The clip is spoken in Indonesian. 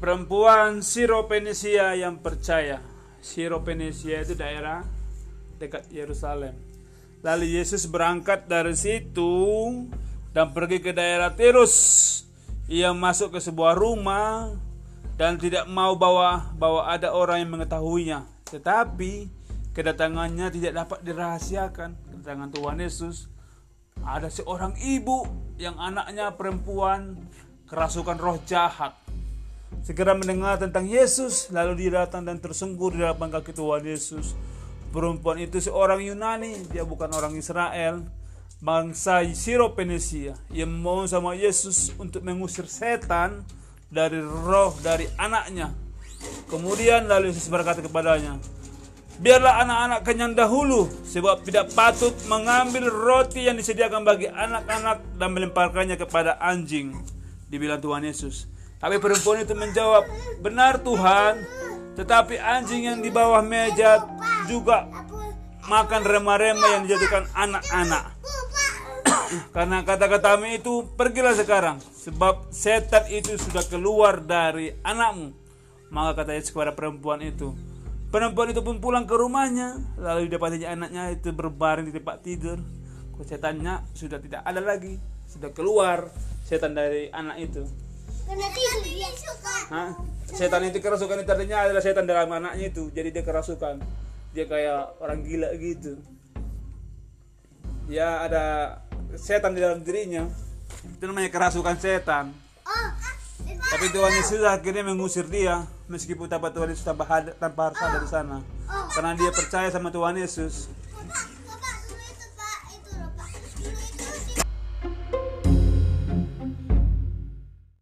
perempuan Siropenesia yang percaya. Siropenesia itu daerah dekat Yerusalem. Lalu Yesus berangkat dari situ dan pergi ke daerah Tirus. Ia masuk ke sebuah rumah dan tidak mau bawa bawa ada orang yang mengetahuinya. Tetapi kedatangannya tidak dapat dirahasiakan. Kedatangan Tuhan Yesus ada seorang ibu yang anaknya perempuan kerasukan roh jahat segera mendengar tentang Yesus, lalu dia datang dan tersungkur di hadapan kaki Tuhan Yesus. Perempuan itu seorang Yunani, dia bukan orang Israel, bangsa Siropenesia yang mau sama Yesus untuk mengusir setan dari roh dari anaknya. Kemudian lalu Yesus berkata kepadanya, Biarlah anak-anak kenyang dahulu, sebab tidak patut mengambil roti yang disediakan bagi anak-anak dan melemparkannya kepada anjing. Dibilang Tuhan Yesus. Tapi perempuan itu menjawab, benar Tuhan, tetapi anjing yang di bawah meja juga makan rema-rema yang dijadikan anak-anak. Karena kata kami itu, pergilah sekarang, sebab setan itu sudah keluar dari anakmu. Maka kata Yesus kepada perempuan itu, Perempuan itu pun pulang ke rumahnya, lalu didapatinya anaknya itu berbaring di tempat tidur. Setannya sudah tidak ada lagi, sudah keluar setan dari anak itu. Hah? Setan itu kerasukan itu artinya adalah setan dalam anaknya itu. Jadi dia kerasukan. Dia kayak orang gila gitu. Ya ada setan di dalam dirinya. Itu namanya kerasukan setan. Oh. Tapi Tuhan Yesus akhirnya mengusir dia meskipun tanpa Tuhan Yesus tanpa, had- tanpa harus ada di sana. Karena dia percaya sama Tuhan Yesus.